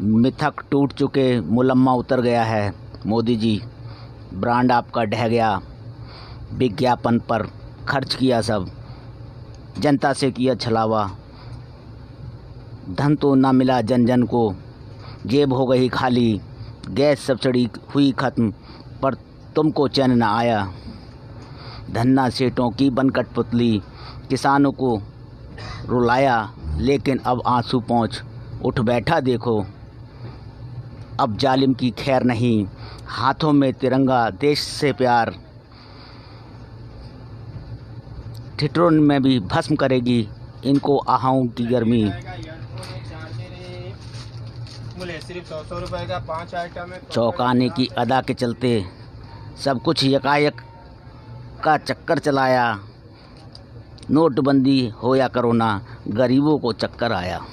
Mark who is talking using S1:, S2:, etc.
S1: मिथक टूट चुके मुलम्मा उतर गया है। मोदी जी, ब्रांड आपका ढह गया। विज्ञापन पर खर्च किया सब। जनता से किया छलावा। धन तो ना मिला जन जन को। जेब हो गई खाली। गैस सब्सिडी हुई ख़त्म, पर तुमको चैन न आया। धन्ना सेठों की बन कठपुतली किसानों को रुलाया, लेकिन अब आँसू पहुँच उठ बैठा देखो। अब जालिम की खैर नहीं। हाथों में तिरंगा, देश से प्यार। ठिठुरन में भी भस्म करेगी इनको आहाओं की गर्मी। चौंकाने की अदा के चलते सब कुछ यकायक का चक्कर चलाया। नोटबंदी हो या करोना, गरीबों को चक्कर आया।